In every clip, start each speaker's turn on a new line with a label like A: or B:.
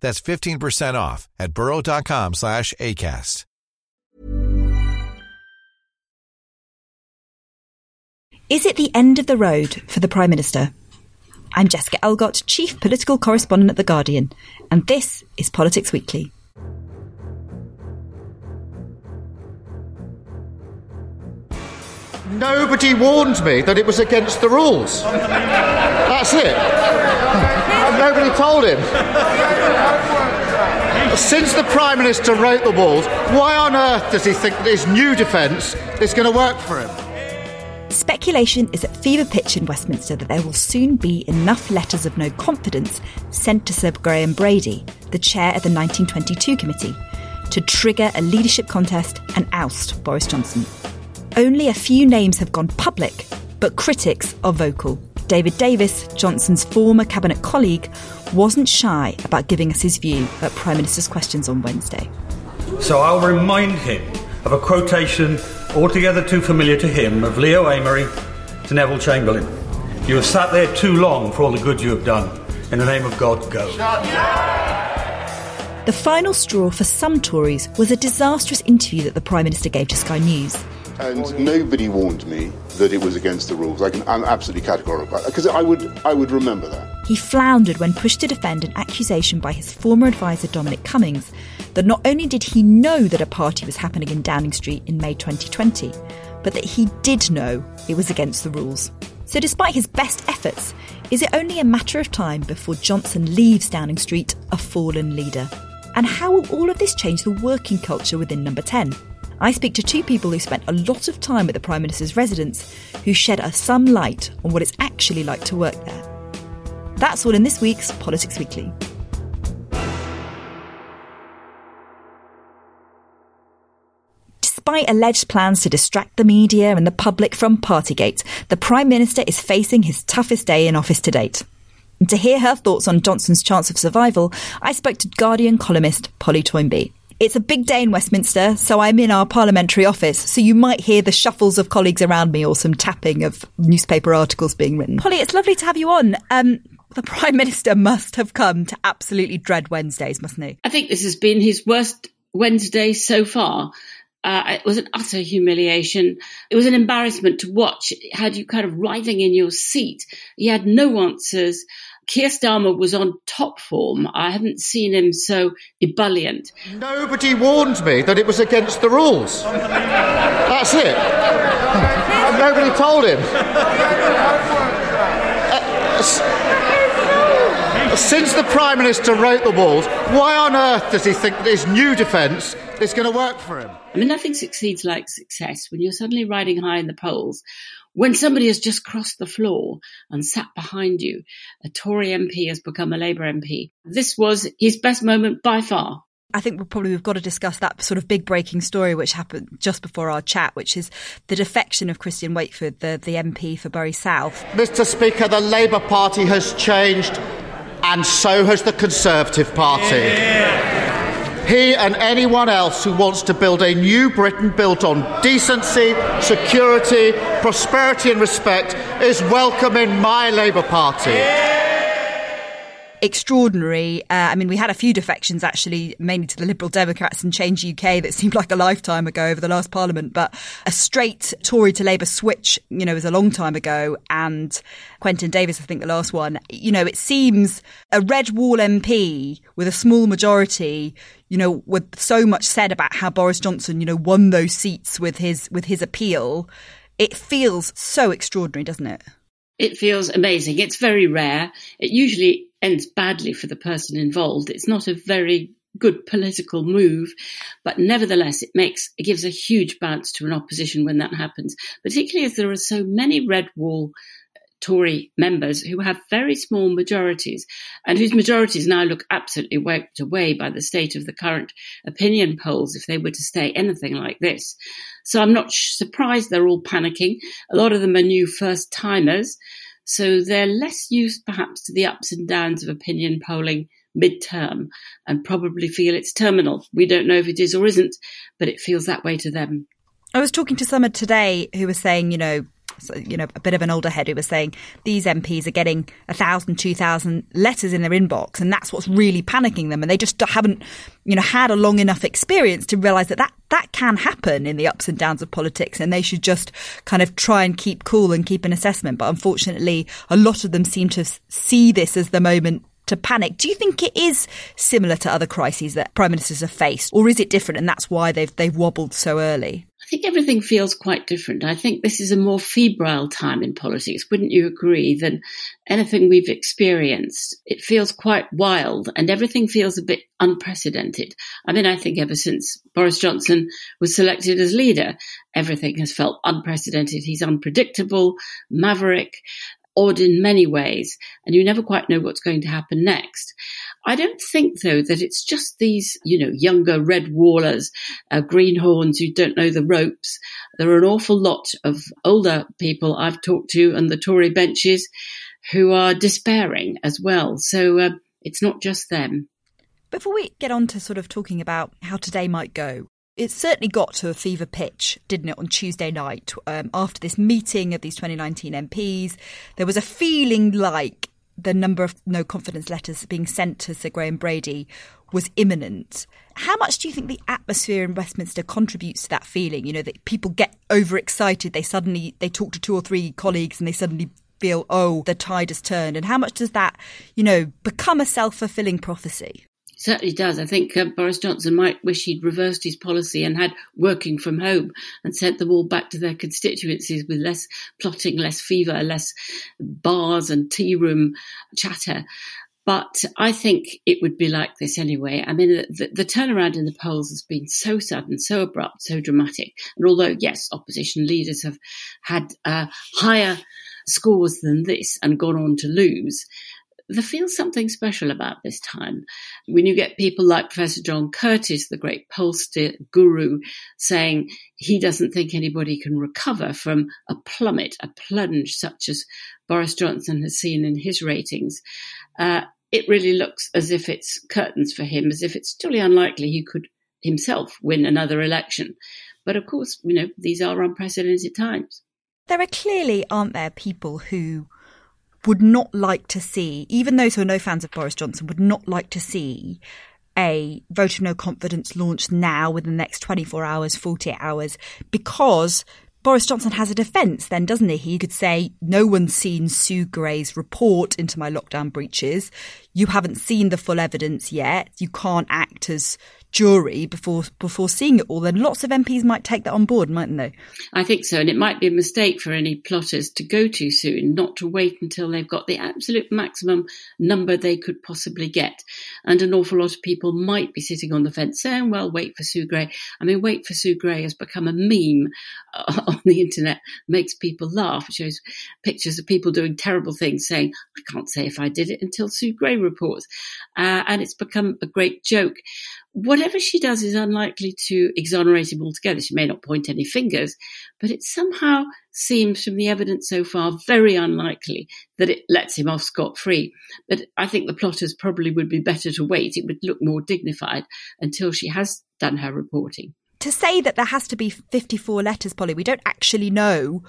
A: That's 15% off at burrow.com slash ACAST.
B: Is it the end of the road for the Prime Minister? I'm Jessica Elgott, Chief Political Correspondent at The Guardian, and this is Politics Weekly.
C: Nobody warned me that it was against the rules. That's it. Nobody told him. Since the Prime Minister wrote the walls, why on earth does he think that his new defence is going to work for him?
B: Speculation is at fever pitch in Westminster that there will soon be enough letters of no confidence sent to Sir Graham Brady, the chair of the 1922 committee, to trigger a leadership contest and oust Boris Johnson. Only a few names have gone public, but critics are vocal. David Davis, Johnson's former cabinet colleague, wasn't shy about giving us his view at Prime Minister's questions on Wednesday.
D: So I'll remind him of a quotation altogether too familiar to him of Leo Amery to Neville Chamberlain. You have sat there too long for all the good you have done. In the name of God, go.
B: The final straw for some Tories was a disastrous interview that the Prime Minister gave to Sky News.
E: And nobody warned me that it was against the rules. I can, I'm absolutely categorical because I would, I would remember that.
B: He floundered when pushed to defend an accusation by his former advisor Dominic Cummings that not only did he know that a party was happening in Downing Street in May 2020, but that he did know it was against the rules. So, despite his best efforts, is it only a matter of time before Johnson leaves Downing Street a fallen leader? And how will all of this change the working culture within Number 10? I speak to two people who spent a lot of time at the Prime Minister's residence who shed us some light on what it's actually like to work there. That's all in this week's Politics Weekly. Despite alleged plans to distract the media and the public from Partygate, the Prime Minister is facing his toughest day in office to date. And to hear her thoughts on Johnson's chance of survival, I spoke to Guardian columnist Polly Toynbee. It's a big day in Westminster, so I'm in our parliamentary office, so you might hear the shuffles of colleagues around me or some tapping of newspaper articles being written. Polly, it's lovely to have you on. Um, the Prime Minister must have come to absolutely dread Wednesdays, mustn't he?
F: I think this has been his worst Wednesday so far. Uh, it was an utter humiliation. It was an embarrassment to watch. It had you kind of writhing in your seat. He had no answers. Keir Starmer was on top form. I haven't seen him so ebullient.
C: Nobody warned me that it was against the rules. That's it. Nobody told him. Uh, since the Prime Minister wrote the walls, why on earth does he think that his new defence is going to work for him?
F: I mean, nothing succeeds like success when you're suddenly riding high in the polls when somebody has just crossed the floor and sat behind you, a Tory MP has become a Labour MP. This was his best moment by far.
B: I think we'll probably we've got to discuss that sort of big breaking story which happened just before our chat, which is the defection of Christian Wakeford, the, the MP for Bury South.
C: Mr. Speaker, the Labour Party has changed, and so has the Conservative Party. Yeah. He and anyone else who wants to build a new Britain built on decency, security, prosperity, and respect is welcome in my Labour Party.
B: Extraordinary. Uh, I mean, we had a few defections actually, mainly to the Liberal Democrats and Change UK that seemed like a lifetime ago over the last Parliament, but a straight Tory to Labour switch, you know, was a long time ago. And Quentin Davies, I think the last one, you know, it seems a red wall MP with a small majority, you know, with so much said about how Boris Johnson, you know, won those seats with his, with his appeal. It feels so extraordinary, doesn't it?
F: It feels amazing. It's very rare. It usually ends badly for the person involved. It's not a very good political move, but nevertheless, it makes it gives a huge bounce to an opposition when that happens. Particularly as there are so many red wall uh, Tory members who have very small majorities and whose majorities now look absolutely wiped away by the state of the current opinion polls if they were to stay anything like this. So I'm not surprised they're all panicking. A lot of them are new first timers. So they're less used perhaps to the ups and downs of opinion polling midterm and probably feel it's terminal. We don't know if it is or isn't, but it feels that way to them.
B: I was talking to someone today who was saying, you know, Uh, you know, a bit of an older head who was saying these MPs are getting a thousand, two thousand letters in their inbox, and that's what's really panicking them. And they just haven't, you know, had a long enough experience to realise that, that that can happen in the ups and downs of politics, and they should just kind of try and keep cool and keep an assessment. But unfortunately, a lot of them seem to see this as the moment to panic. Do you think it is similar to other crises that prime ministers have faced, or is it different, and that's why they've they've wobbled so early?
F: Think everything feels quite different. I think this is a more febrile time in politics, wouldn't you agree, than anything we've experienced? It feels quite wild and everything feels a bit unprecedented. I mean, I think ever since Boris Johnson was selected as leader, everything has felt unprecedented. He's unpredictable, maverick, odd in many ways, and you never quite know what's going to happen next. I don't think, though, that it's just these, you know, younger red wallers, uh, greenhorns who don't know the ropes. There are an awful lot of older people I've talked to on the Tory benches who are despairing as well. So uh, it's not just them.
B: Before we get on to sort of talking about how today might go, it certainly got to a fever pitch, didn't it, on Tuesday night um, after this meeting of these 2019 MPs. There was a feeling like the number of no confidence letters being sent to Sir Graham Brady was imminent. How much do you think the atmosphere in Westminster contributes to that feeling? You know, that people get overexcited, they suddenly they talk to two or three colleagues and they suddenly feel, oh, the tide has turned. And how much does that, you know, become a self fulfilling prophecy?
F: Certainly does. I think uh, Boris Johnson might wish he'd reversed his policy and had working from home and sent them all back to their constituencies with less plotting, less fever, less bars and tea room chatter. But I think it would be like this anyway. I mean, the, the, turnaround in the polls has been so sudden, so abrupt, so dramatic. And although, yes, opposition leaders have had uh, higher scores than this and gone on to lose, there feels something special about this time. When you get people like Professor John Curtice, the great pollster guru, saying he doesn't think anybody can recover from a plummet, a plunge such as Boris Johnson has seen in his ratings, uh, it really looks as if it's curtains for him, as if it's totally unlikely he could himself win another election. But of course, you know, these are unprecedented times.
B: There are clearly, aren't there, people who would not like to see, even those who are no fans of Boris Johnson, would not like to see a vote of no confidence launched now within the next 24 hours, 48 hours, because Boris Johnson has a defence then, doesn't he? He could say, no one's seen Sue Gray's report into my lockdown breaches. You haven't seen the full evidence yet. You can't act as jury before before seeing it all, then lots of MPs might take that on board, mightn't they?
F: I think so, and it might be a mistake for any plotters to go too soon, not to wait until they've got the absolute maximum number they could possibly get. And an awful lot of people might be sitting on the fence saying, "Well, wait for Sue Gray." I mean, "Wait for Sue Gray" has become a meme uh, on the internet, makes people laugh. It shows pictures of people doing terrible things, saying, "I can't say if I did it until Sue Gray reports," uh, and it's become a great joke whatever she does is unlikely to exonerate him altogether. She may not point any fingers, but it somehow seems from the evidence so far very unlikely that it lets him off scot free. But I think the plotters probably would be better to wait. It would look more dignified until she has done her reporting.
B: to say that there has to be 54 letters, Polly, we don't actually know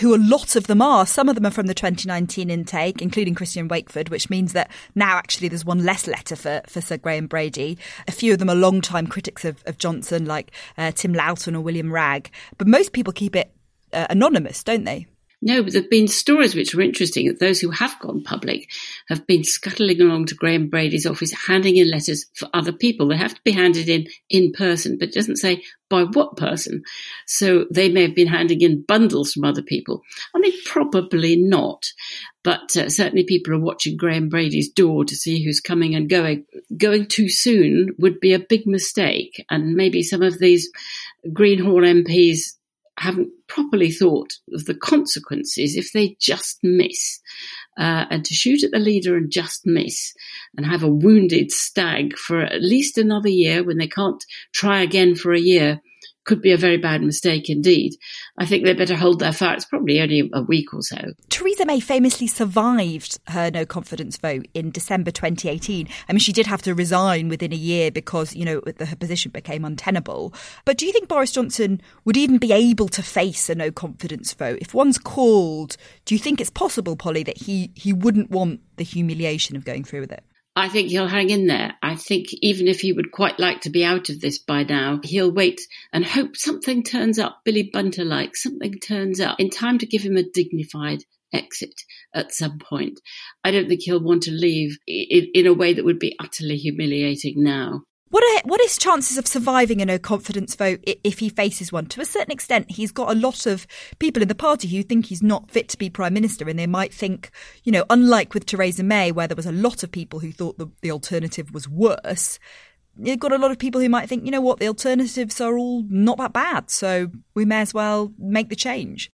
B: who a lot of them are. Some of them are from the 2019 intake, including Christian Wakeford, which means that now actually there's one less letter for, for Sir Graham Brady. A few of them are long-time critics of, of Johnson, like uh, Tim Loughton or William Wragg. But most people keep it uh, anonymous, don't they?
F: No, but there have been stories which are interesting that those who have gone public have been scuttling along to Graham Brady's office, handing in letters for other people. They have to be handed in in person, but it doesn't say by what person. So they may have been handing in bundles from other people. I mean, probably not, but uh, certainly people are watching Graham Brady's door to see who's coming and going. Going too soon would be a big mistake, and maybe some of these Greenhorn MPs haven't properly thought of the consequences if they just miss. Uh, and to shoot at the leader and just miss and have a wounded stag for at least another year when they can't try again for a year could be a very bad mistake indeed. I think they better hold their fire. It's probably only a week or so.
B: Theresa May famously survived her no confidence vote in December 2018. I mean, she did have to resign within a year because, you know, her position became untenable. But do you think Boris Johnson would even be able to face a no confidence vote? If one's called, do you think it's possible, Polly, that he, he wouldn't want the humiliation of going through with it?
F: I think he'll hang in there. I think even if he would quite like to be out of this by now, he'll wait and hope something turns up, Billy Bunter like, something turns up in time to give him a dignified exit at some point. I don't think he'll want to leave in, in a way that would be utterly humiliating now.
B: What are what is chances of surviving a no confidence vote if he faces one? To a certain extent, he's got a lot of people in the party who think he's not fit to be prime minister, and they might think, you know, unlike with Theresa May, where there was a lot of people who thought the, the alternative was worse. You've got a lot of people who might think, you know what, the alternatives are all not that bad, so we may as well make the change.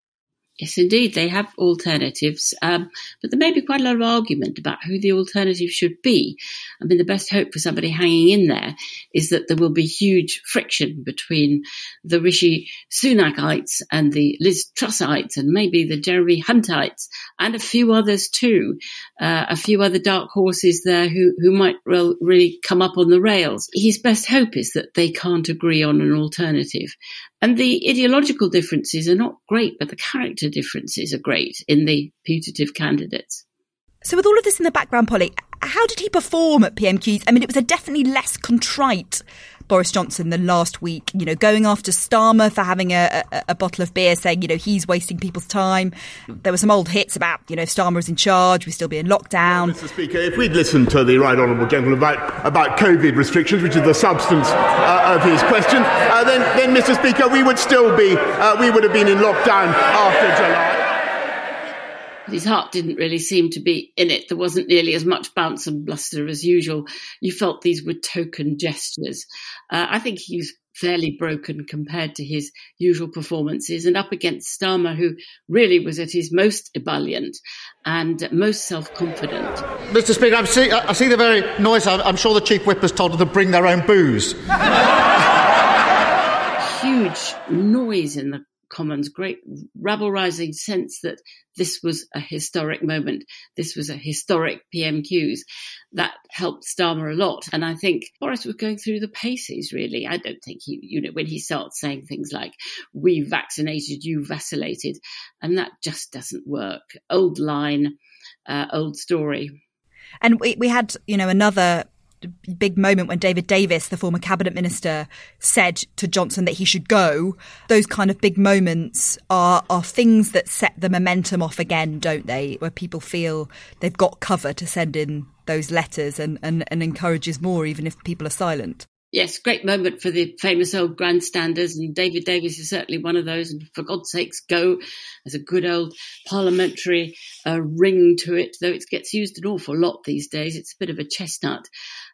F: Yes, indeed, they have alternatives, um, but there may be quite a lot of argument about who the alternative should be. I mean, the best hope for somebody hanging in there is that there will be huge friction between the Rishi Sunakites and the Liz Trussites and maybe the Jeremy Huntites and a few others too, uh, a few other dark horses there who, who might re- really come up on the rails. His best hope is that they can't agree on an alternative. And the ideological differences are not great, but the character differences are great in the putative candidates.
B: So, with all of this in the background, Polly, how did he perform at PMQs? I mean, it was a definitely less contrite Boris Johnson than last week. You know, going after Starmer for having a, a, a, bottle of beer, saying, you know, he's wasting people's time. There were some old hits about, you know, if Starmer was in charge, we'd still be in lockdown.
G: Mr. Speaker, if we'd listened to the right honourable gentleman about, about COVID restrictions, which is the substance uh, of his question, uh, then, then, Mr. Speaker, we would still be, uh, we would have been in lockdown after July
F: his heart didn't really seem to be in it. There wasn't nearly as much bounce and bluster as usual. You felt these were token gestures. Uh, I think he's fairly broken compared to his usual performances and up against Starmer, who really was at his most ebullient and most self confident.
C: Mr. Speaker, I see, I see the very noise. I'm sure the Chief Whip has told them to bring their own booze.
F: Huge noise in the Commons, great rabble rousing sense that this was a historic moment. This was a historic PMQs. That helped Starmer a lot. And I think Boris was going through the paces, really. I don't think he, you know, when he starts saying things like, we vaccinated, you vacillated. And that just doesn't work. Old line, uh, old story.
B: And we, we had, you know, another big moment when David Davis, the former cabinet minister, said to Johnson that he should go. Those kind of big moments are are things that set the momentum off again, don't they? Where people feel they've got cover to send in those letters and, and, and encourages more even if people are silent.
F: Yes, great moment for the famous old grandstanders, and David Davis is certainly one of those. And for God's sakes, go! There's a good old parliamentary uh, ring to it, though it gets used an awful lot these days. It's a bit of a chestnut.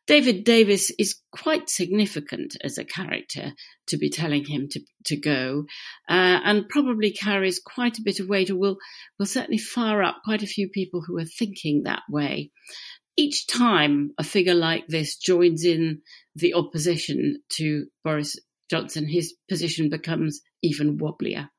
F: David Davis is quite significant as a character to be telling him to, to go, uh, and probably carries quite a bit of weight, or will, will certainly fire up quite a few people who are thinking that way. Each time a figure like this joins in the opposition to Boris Johnson, his position becomes even wobblier.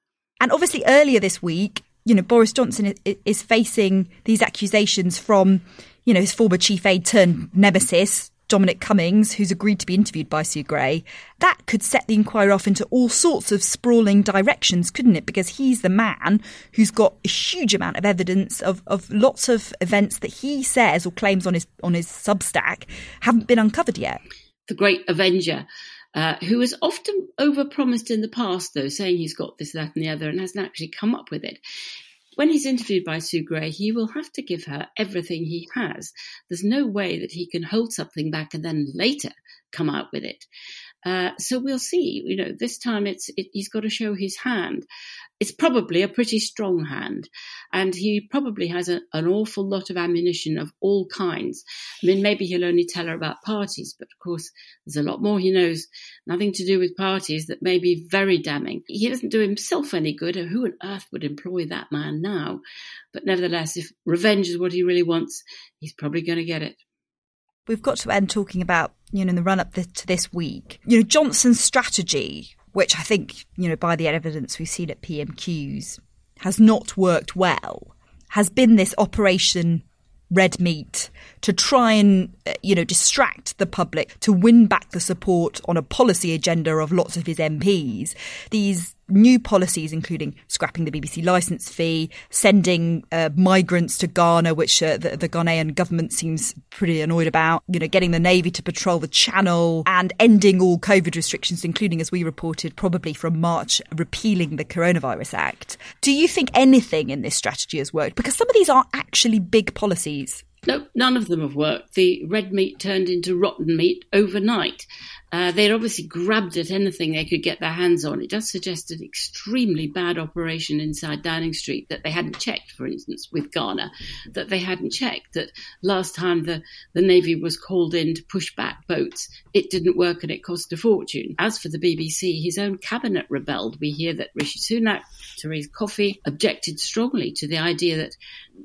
B: And obviously, earlier this week, you know, Boris Johnson is facing these accusations from, you know, his former chief aide turned nemesis, Dominic Cummings, who's agreed to be interviewed by Sue Gray, that could set the inquiry off into all sorts of sprawling directions, couldn't it? Because he's the man who's got a huge amount of evidence of, of lots of events that he says or claims on his on his Substack haven't been uncovered yet.
F: The great Avenger. Uh, who has often overpromised in the past, though, saying he's got this, that, and the other, and hasn't actually come up with it when he's interviewed by Sue Gray, he will have to give her everything he has. There's no way that he can hold something back and then later come out with it. Uh, so we'll see. You know, this time it's it, he's got to show his hand. It's probably a pretty strong hand, and he probably has a, an awful lot of ammunition of all kinds. I mean, maybe he'll only tell her about parties, but of course, there's a lot more he knows, nothing to do with parties that may be very damning. He doesn't do himself any good. Who on earth would employ that man now? But nevertheless, if revenge is what he really wants, he's probably going to get it.
B: We've got to end talking about, you know, in the run up to this week, you know, Johnson's strategy, which I think, you know, by the evidence we've seen at PMQs, has not worked well, has been this Operation Red Meat to try and, uh, you know, distract the public, to win back the support on a policy agenda of lots of his MPs. These new policies, including scrapping the BBC licence fee, sending uh, migrants to Ghana, which uh, the, the, Ghanaian government seems pretty annoyed about, you know, getting the Navy to patrol the Channel and ending all COVID restrictions, including, as we reported, probably from March, repealing the Coronavirus Act. Do you think anything in this strategy has worked? Because some of these are actually big policies.
F: No, none of them have worked. The red meat turned into rotten meat overnight. Uh, they'd obviously grabbed at anything they could get their hands on. It does suggest an extremely bad operation inside Downing Street that they hadn't checked, for instance, with Ghana, that they hadn't checked, that last time the, the Navy was called in to push back boats, it didn't work and it cost a fortune. As for the BBC, his own cabinet rebelled. We hear that Rishi Sunak, Therese Coffey, objected strongly to the idea that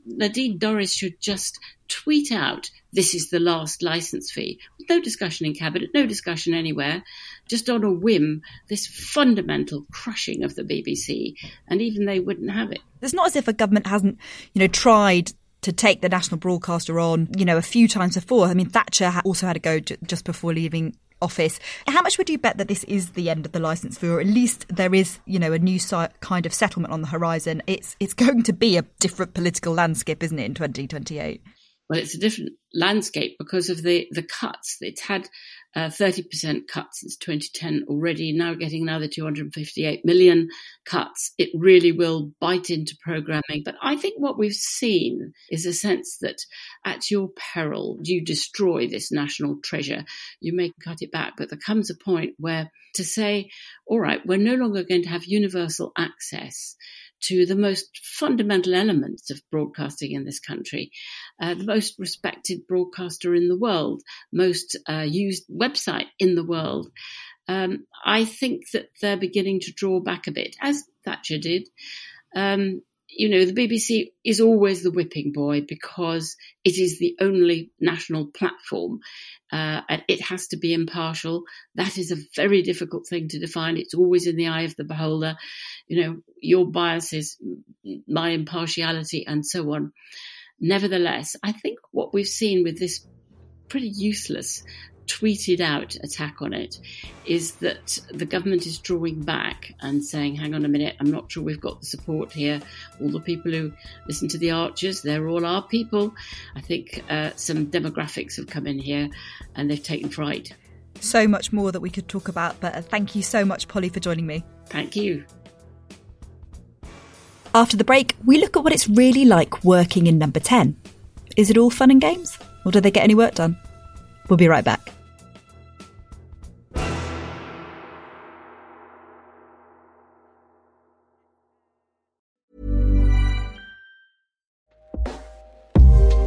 F: Nadine Dorries should just tweet out, this is the last license fee. No discussion in cabinet, no discussion anywhere, just on a whim, this fundamental crushing of the BBC, and even they wouldn't have it.
B: It's not as if a government hasn't, you know, tried to take the national broadcaster on, you know, a few times before. I mean, Thatcher also had a go just before leaving office. How much would you bet that this is the end of the license fee, or at least there is, you know, a new kind of settlement on the horizon? It's it's going to be a different political landscape, isn't it, in 2028?
F: Well, it's a different landscape because of the, the cuts. It's had uh, 30% cuts since 2010 already, now getting another 258 million cuts. It really will bite into programming. But I think what we've seen is a sense that at your peril, you destroy this national treasure. You may cut it back, but there comes a point where to say, all right, we're no longer going to have universal access to the most fundamental elements of broadcasting in this country. Uh, the most respected broadcaster in the world, most uh, used website in the world. Um, I think that they're beginning to draw back a bit, as Thatcher did. Um, you know, the BBC is always the whipping boy because it is the only national platform uh, and it has to be impartial. That is a very difficult thing to define. It's always in the eye of the beholder. You know, your biases, my impartiality, and so on. Nevertheless, I think what we've seen with this pretty useless tweeted out attack on it is that the government is drawing back and saying, hang on a minute, I'm not sure we've got the support here. All the people who listen to the Archers, they're all our people. I think uh, some demographics have come in here and they've taken fright.
B: So much more that we could talk about, but uh, thank you so much, Polly, for joining me.
F: Thank you.
B: After the break, we look at what it's really like working in number 10. Is it all fun and games? Or do they get any work done? We'll be right back.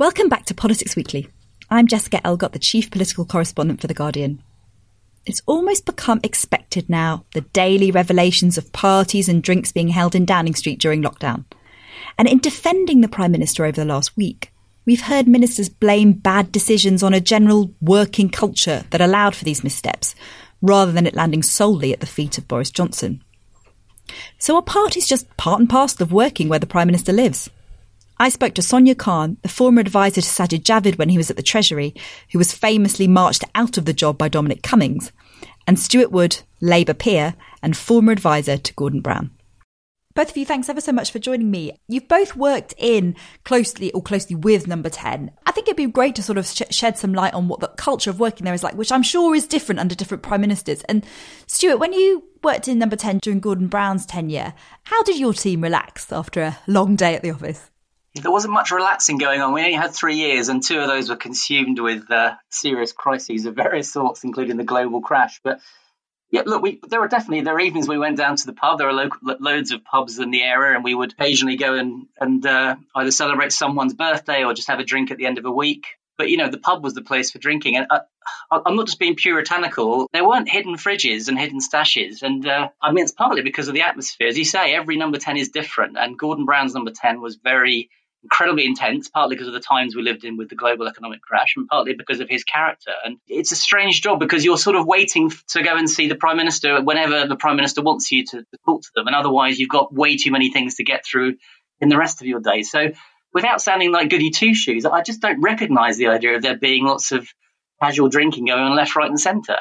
B: Welcome back to Politics Weekly. I'm Jessica Elgott, the chief political correspondent for The Guardian. It's almost become expected now, the daily revelations of parties and drinks being held in Downing Street during lockdown. And in defending the Prime Minister over the last week, we've heard ministers blame bad decisions on a general working culture that allowed for these missteps, rather than it landing solely at the feet of Boris Johnson. So are parties just part and parcel of working where the Prime Minister lives? I spoke to Sonia Khan, the former advisor to Sajid Javid when he was at the Treasury, who was famously marched out of the job by Dominic Cummings, and Stewart Wood, Labour peer and former advisor to Gordon Brown. Both of you, thanks ever so much for joining me. You've both worked in closely or closely with Number 10. I think it'd be great to sort of sh- shed some light on what the culture of working there is like, which I'm sure is different under different prime ministers. And Stewart, when you worked in Number 10 during Gordon Brown's tenure, how did your team relax after a long day at the office?
H: There wasn't much relaxing going on. We only had three years, and two of those were consumed with uh, serious crises of various sorts, including the global crash. But yeah, look, we, there were definitely there were evenings we went down to the pub. There are lo- loads of pubs in the area, and we would occasionally go and and uh, either celebrate someone's birthday or just have a drink at the end of a week. But you know, the pub was the place for drinking, and uh, I'm not just being puritanical. There weren't hidden fridges and hidden stashes, and uh, I mean it's partly because of the atmosphere. As you say, every number ten is different, and Gordon Brown's number ten was very incredibly intense, partly because of the times we lived in with the global economic crash, and partly because of his character. And it's a strange job because you're sort of waiting to go and see the prime minister whenever the prime minister wants you to, talk to them, and otherwise you've got way too many things to get through in the rest of your day. So, without sounding like goody two shoes, I just don't recognise the idea of there being lots of casual drinking going on left, right, and centre.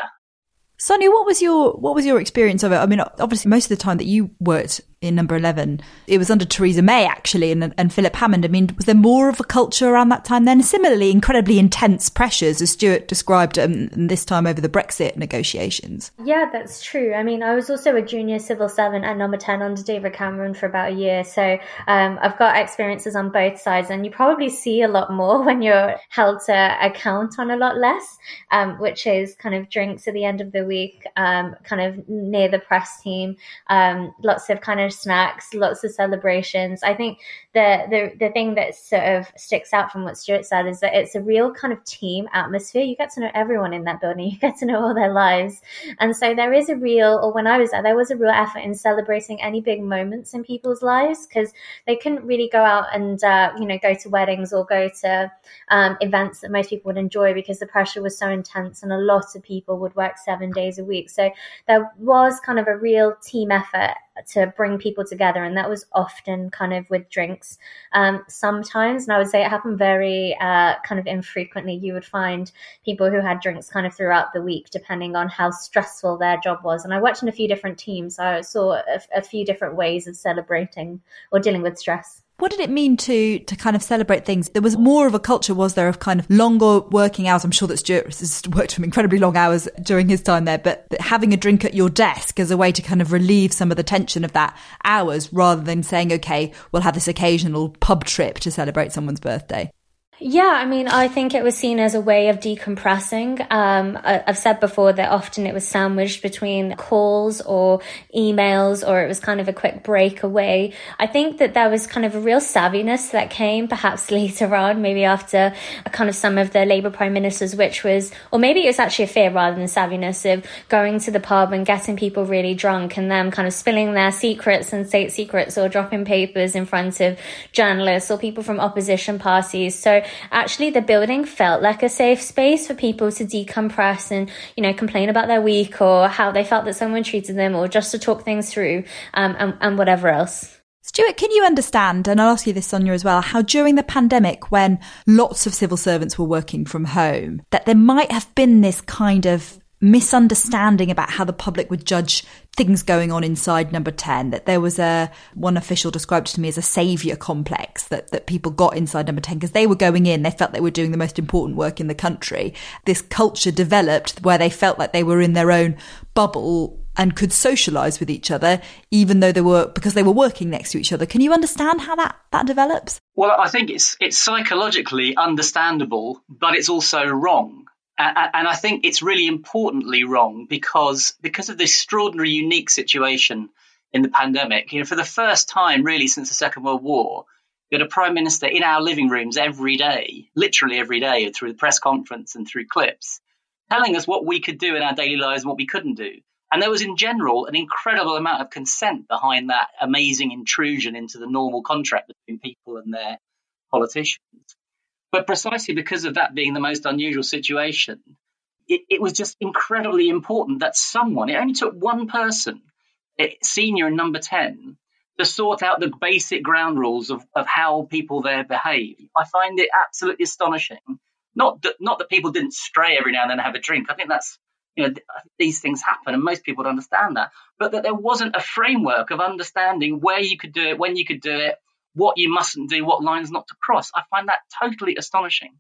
B: Sonia, what was your what was your experience of it? I mean, obviously, most of the time that you worked in number 11. It was under Theresa May, actually, and, and Philip Hammond. I mean, was there more of a culture around that time then? Similarly, incredibly intense pressures, as Stewart described, um, this time over the Brexit negotiations.
I: Yeah, that's true. I mean, I was also a junior civil servant at number 10 under David Cameron for about a year. So um, I've got experiences on both sides, and you probably see a lot more when you're held to account on a lot less, um, which is kind of drinks at the end of the week, um, kind of near the press team, um, lots of kind of snacks, lots of celebrations. I think the the the thing that sort of sticks out from what Stewart said is that it's a real kind of team atmosphere. You get to know everyone in that building. You get to know all their lives, and so there is a real. Or when I was there, there was a real effort in celebrating any big moments in people's lives because they couldn't really go out and uh, you know go to weddings or go to um, events that most people would enjoy because the pressure was so intense and a lot of people would work seven days a week. So there was kind of a real team effort to bring people together, and that was often kind of with drinks. Um, sometimes, and I would say it happened very uh, kind of infrequently, you would find people who had drinks kind of throughout the week, depending on how stressful their job was. And I worked in a few different teams, so I saw a, a few different ways of celebrating or dealing with stress.
B: What did it mean to to kind of celebrate things? There was more of a culture, was there, of kind of longer working hours? I'm sure that Stewart has worked from incredibly long hours during his time there, but having a drink at your desk as a way to kind of relieve some of the tension of that hours, rather than saying, okay, we'll have this occasional pub trip to celebrate someone's birthday.
I: Yeah, I mean, I think it was seen as a way of decompressing. Um, I've said before that often it was sandwiched between calls or emails, or it was kind of a quick break away. I think that there was kind of a real savviness that came perhaps later on, maybe after a kind of some of the Labour prime ministers, which was, or maybe it was actually a fear rather than savviness of going to the pub and getting people really drunk and them kind of spilling their secrets and state secrets or dropping papers in front of journalists or people from opposition parties. So actually the building felt like a safe space for people to decompress and, you know, complain about their week or how they felt that someone treated them or just to talk things through um, and, and whatever else.
B: Stewart, can you understand, and I'll ask you this, Sonia, as well, how during the pandemic, when lots of civil servants were working from home, that there might have been this kind of misunderstanding about how the public would judge things going on inside number 10 that there was a one official described to me as a savior complex that that people got inside number 10 because they were going in they felt they were doing the most important work in the country. This culture developed where they felt like they were in their own bubble and could socialize with each other even though they were because they were working next to each other. Can you understand how that that develops?
H: Well i think it's it's psychologically understandable but it's also wrong and I think it's really importantly wrong because because of the extraordinary, unique situation in the pandemic. You know, for the first time really since the Second World War, we had a prime minister in our living rooms every day, literally every day, through the press conference and through clips, telling us what we could do in our daily lives and what we couldn't do. And there was, in general, an incredible amount of consent behind that amazing intrusion into the normal contract between people and their politicians. But precisely because of that being the most unusual situation, it, it was just incredibly important that someone, it only took one person, senior and number 10, to sort out the basic ground rules of, of how people there behave. I find it absolutely astonishing. Not that, not that people didn't stray every now and then and have a drink. I think that's, you know, these things happen and most people would understand that. But that there wasn't a framework of understanding where you could do it, when you could do it, what you mustn't do, what lines not to cross. I find that totally astonishing.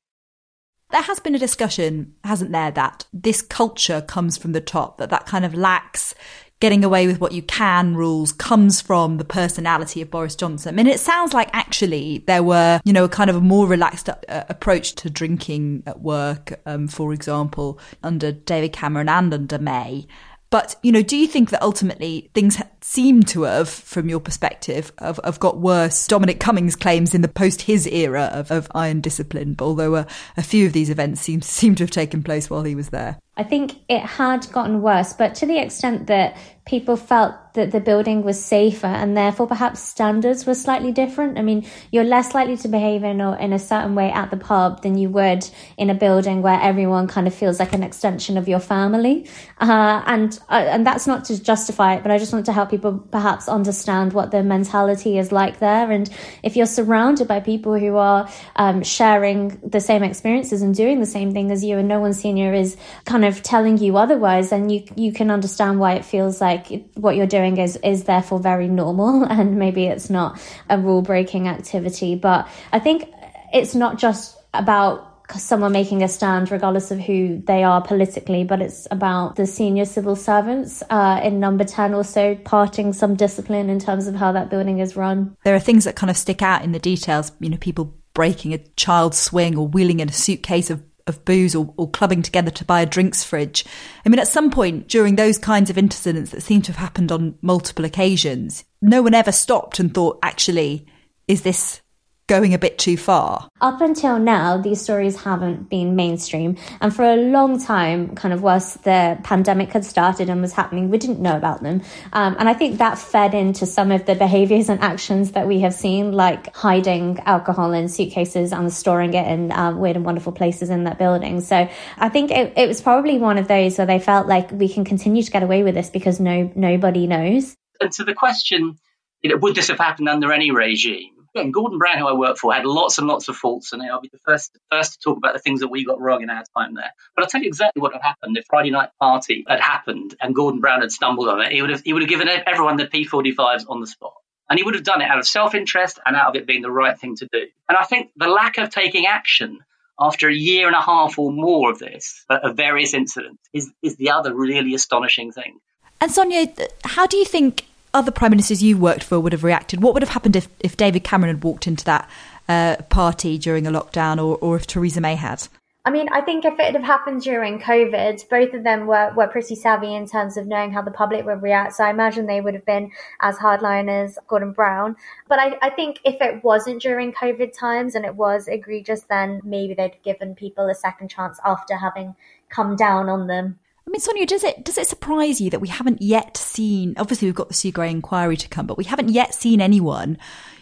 B: There has been a discussion, hasn't there, that this culture comes from the top, that that kind of lacks getting away with what you can rules comes from the personality of Boris Johnson. I mean, it sounds like actually there were, you know, a kind of a more relaxed uh, approach to drinking at work, um, for example, under David Cameron and under May. But, you know, do you think that ultimately things seem to have, from your perspective, have, have got worse? Dominic Cummings claims in the post his era of, of iron discipline, although a, a few of these events seem, seem to have taken place while he was there.
I: I think it had gotten worse, but to the extent that people felt that the building was safer and therefore perhaps standards were slightly different. I mean, you're less likely to behave in a, in a certain way at the pub than you would in a building where everyone kind of feels like an extension of your family. Uh, and, uh, and that's not to justify it, but I just want to help people perhaps understand what the mentality is like there. And if you're surrounded by people who are um, sharing the same experiences and doing the same thing as you and no one senior is kind of telling you otherwise, then you, you can understand why it feels like what you're doing is is therefore very normal and maybe it's not a rule breaking activity but i think it's not just about someone making a stand regardless of who they are politically but it's about the senior civil servants uh, in number 10 also parting some discipline in terms of how that building is run
B: there are things that kind of stick out in the details you know people breaking a child's swing or wheeling in a suitcase of of booze or, or clubbing together to buy a drinks fridge. I mean, at some point during those kinds of incidents that seem to have happened on multiple occasions, no one ever stopped and thought, actually, is this going a bit too far.
I: Up until now, these stories haven't been mainstream. And for a long time, kind of whilst the pandemic had started and was happening, we didn't know about them. Um, and I think that fed into some of the behaviors and actions that we have seen, like hiding alcohol in suitcases and storing it in um, weird and wonderful places in that building. So I think it, it was probably one of those where they felt like we can continue to get away with this because no nobody knows.
H: And to the question, you know, would this have happened under any regime? Again, Gordon Brown, who I work for, had lots and lots of faults, and I'll be the first first to talk about the things that we got wrong in our time there. But I'll tell you exactly what had happened if Friday Night Party had happened and Gordon Brown had stumbled on it. He would have he would have given everyone the P45s on the spot. And he would have done it out of self interest and out of it being the right thing to do. And I think the lack of taking action after a year and a half or more of this, of various incidents, is, is the other really astonishing thing.
B: And Sonia, how do you think other prime ministers you worked for would have reacted? What would have happened if, if David Cameron had walked into that uh, party during a lockdown or, or if Theresa May had?
I: I mean, I think if it had happened during COVID, both of them were, were pretty savvy in terms of knowing how the public would react. So I imagine they would have been as hardline as Gordon Brown. But I, I think if it wasn't during COVID times and it was egregious, then maybe they'd given people a second chance after having come down on them.
B: I mean, Sonia, does it does it surprise you that we haven't yet seen? Obviously, we've got the Sue Gray inquiry to come, but we haven't yet seen anyone,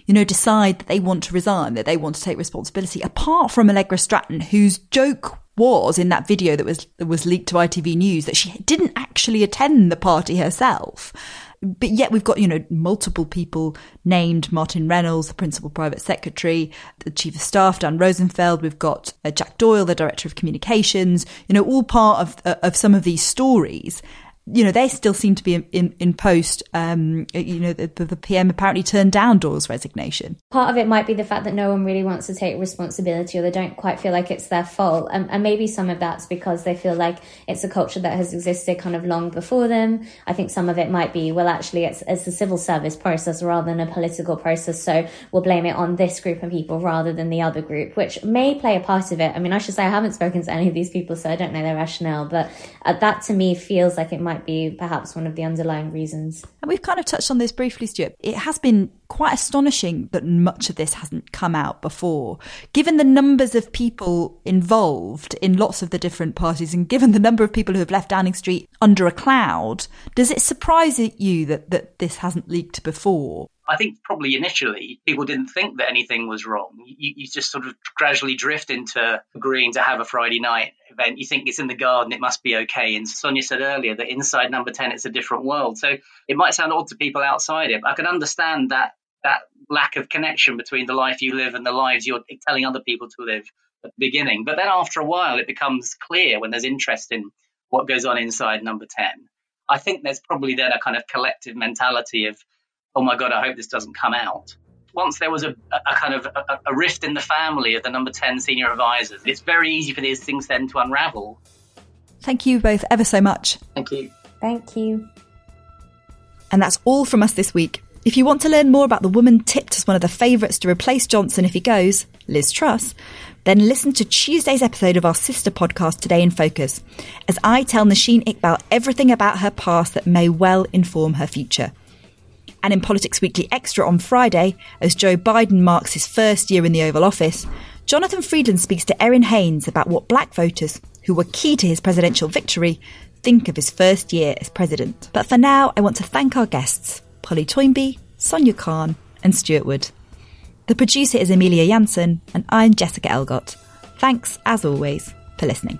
B: you know, decide that they want to resign, that they want to take responsibility. Apart from Allegra Stratton, whose joke was in that video that was that was leaked to ITV News that she didn't actually attend the party herself. But yet we've got, you know, multiple people named Martin Reynolds, the principal private secretary, the chief of staff, Dan Rosenfeld. We've got uh, Jack Doyle, the director of communications, you know, all part of, uh, of some of these stories you know, they still seem to be in, in, in post. Um, you know, the, the, PM apparently turned down Doyle's resignation.
I: Part of it might be the fact that no one really wants to take responsibility or they don't quite feel like it's their fault. And, and maybe some of that's because they feel like it's a culture that has existed kind of long before them. I think some of it might be, well, actually, it's, it's a civil service process rather than a political process. So we'll blame it on this group of people rather than the other group, which may play a part of it. I mean, I should say I haven't spoken to any of these people, so I don't know their rationale, but uh, that to me feels like it might might be perhaps one of the underlying reasons.
B: And we've kind of touched on this briefly, Stewart. It has been quite astonishing that much of this hasn't come out before. Given the numbers of people involved in lots of the different parties and given the number of people who have left Downing Street under a cloud, does it surprise you that, that this hasn't leaked before?
H: I think probably initially people didn't think that anything was wrong. You, you, just sort of gradually drift into agreeing to have a Friday night event. You think it's in the garden, it must be okay. And Sonia said earlier that inside number 10, it's a different world. So it might sound odd to people outside it, but I can understand that that lack of connection between the life you live and the lives you're telling other people to live at the beginning. But then after a while, it becomes clear when there's interest in what goes on inside number 10. I think there's probably then a kind of collective mentality of oh my God, I hope this doesn't come out. Once there was a, a kind of a, a rift in the family of the number 10 senior advisors, it's very easy for these things then to unravel.
B: Thank you both ever so much.
H: Thank you.
I: Thank you.
B: And that's all from us this week. If you want to learn more about the woman tipped as one of the favourites to replace Johnson if he goes, Liz Truss, then listen to Tuesday's episode of our sister podcast, Today in Focus, as I tell Nosheen Iqbal everything about her past that may well inform her future and in Politics Weekly Extra on Friday, as Joe Biden marks his first year in the Oval Office, Jonathan Freedland speaks to Erin Haines about what black voters, who were key to his presidential victory, think of his first year as president. But for now, I want to thank our guests, Polly Toynbee, Sonia Khan, and Stewart Wood. The producer is Amelia Janssen, and I'm Jessica Elgott. Thanks, as always, for listening.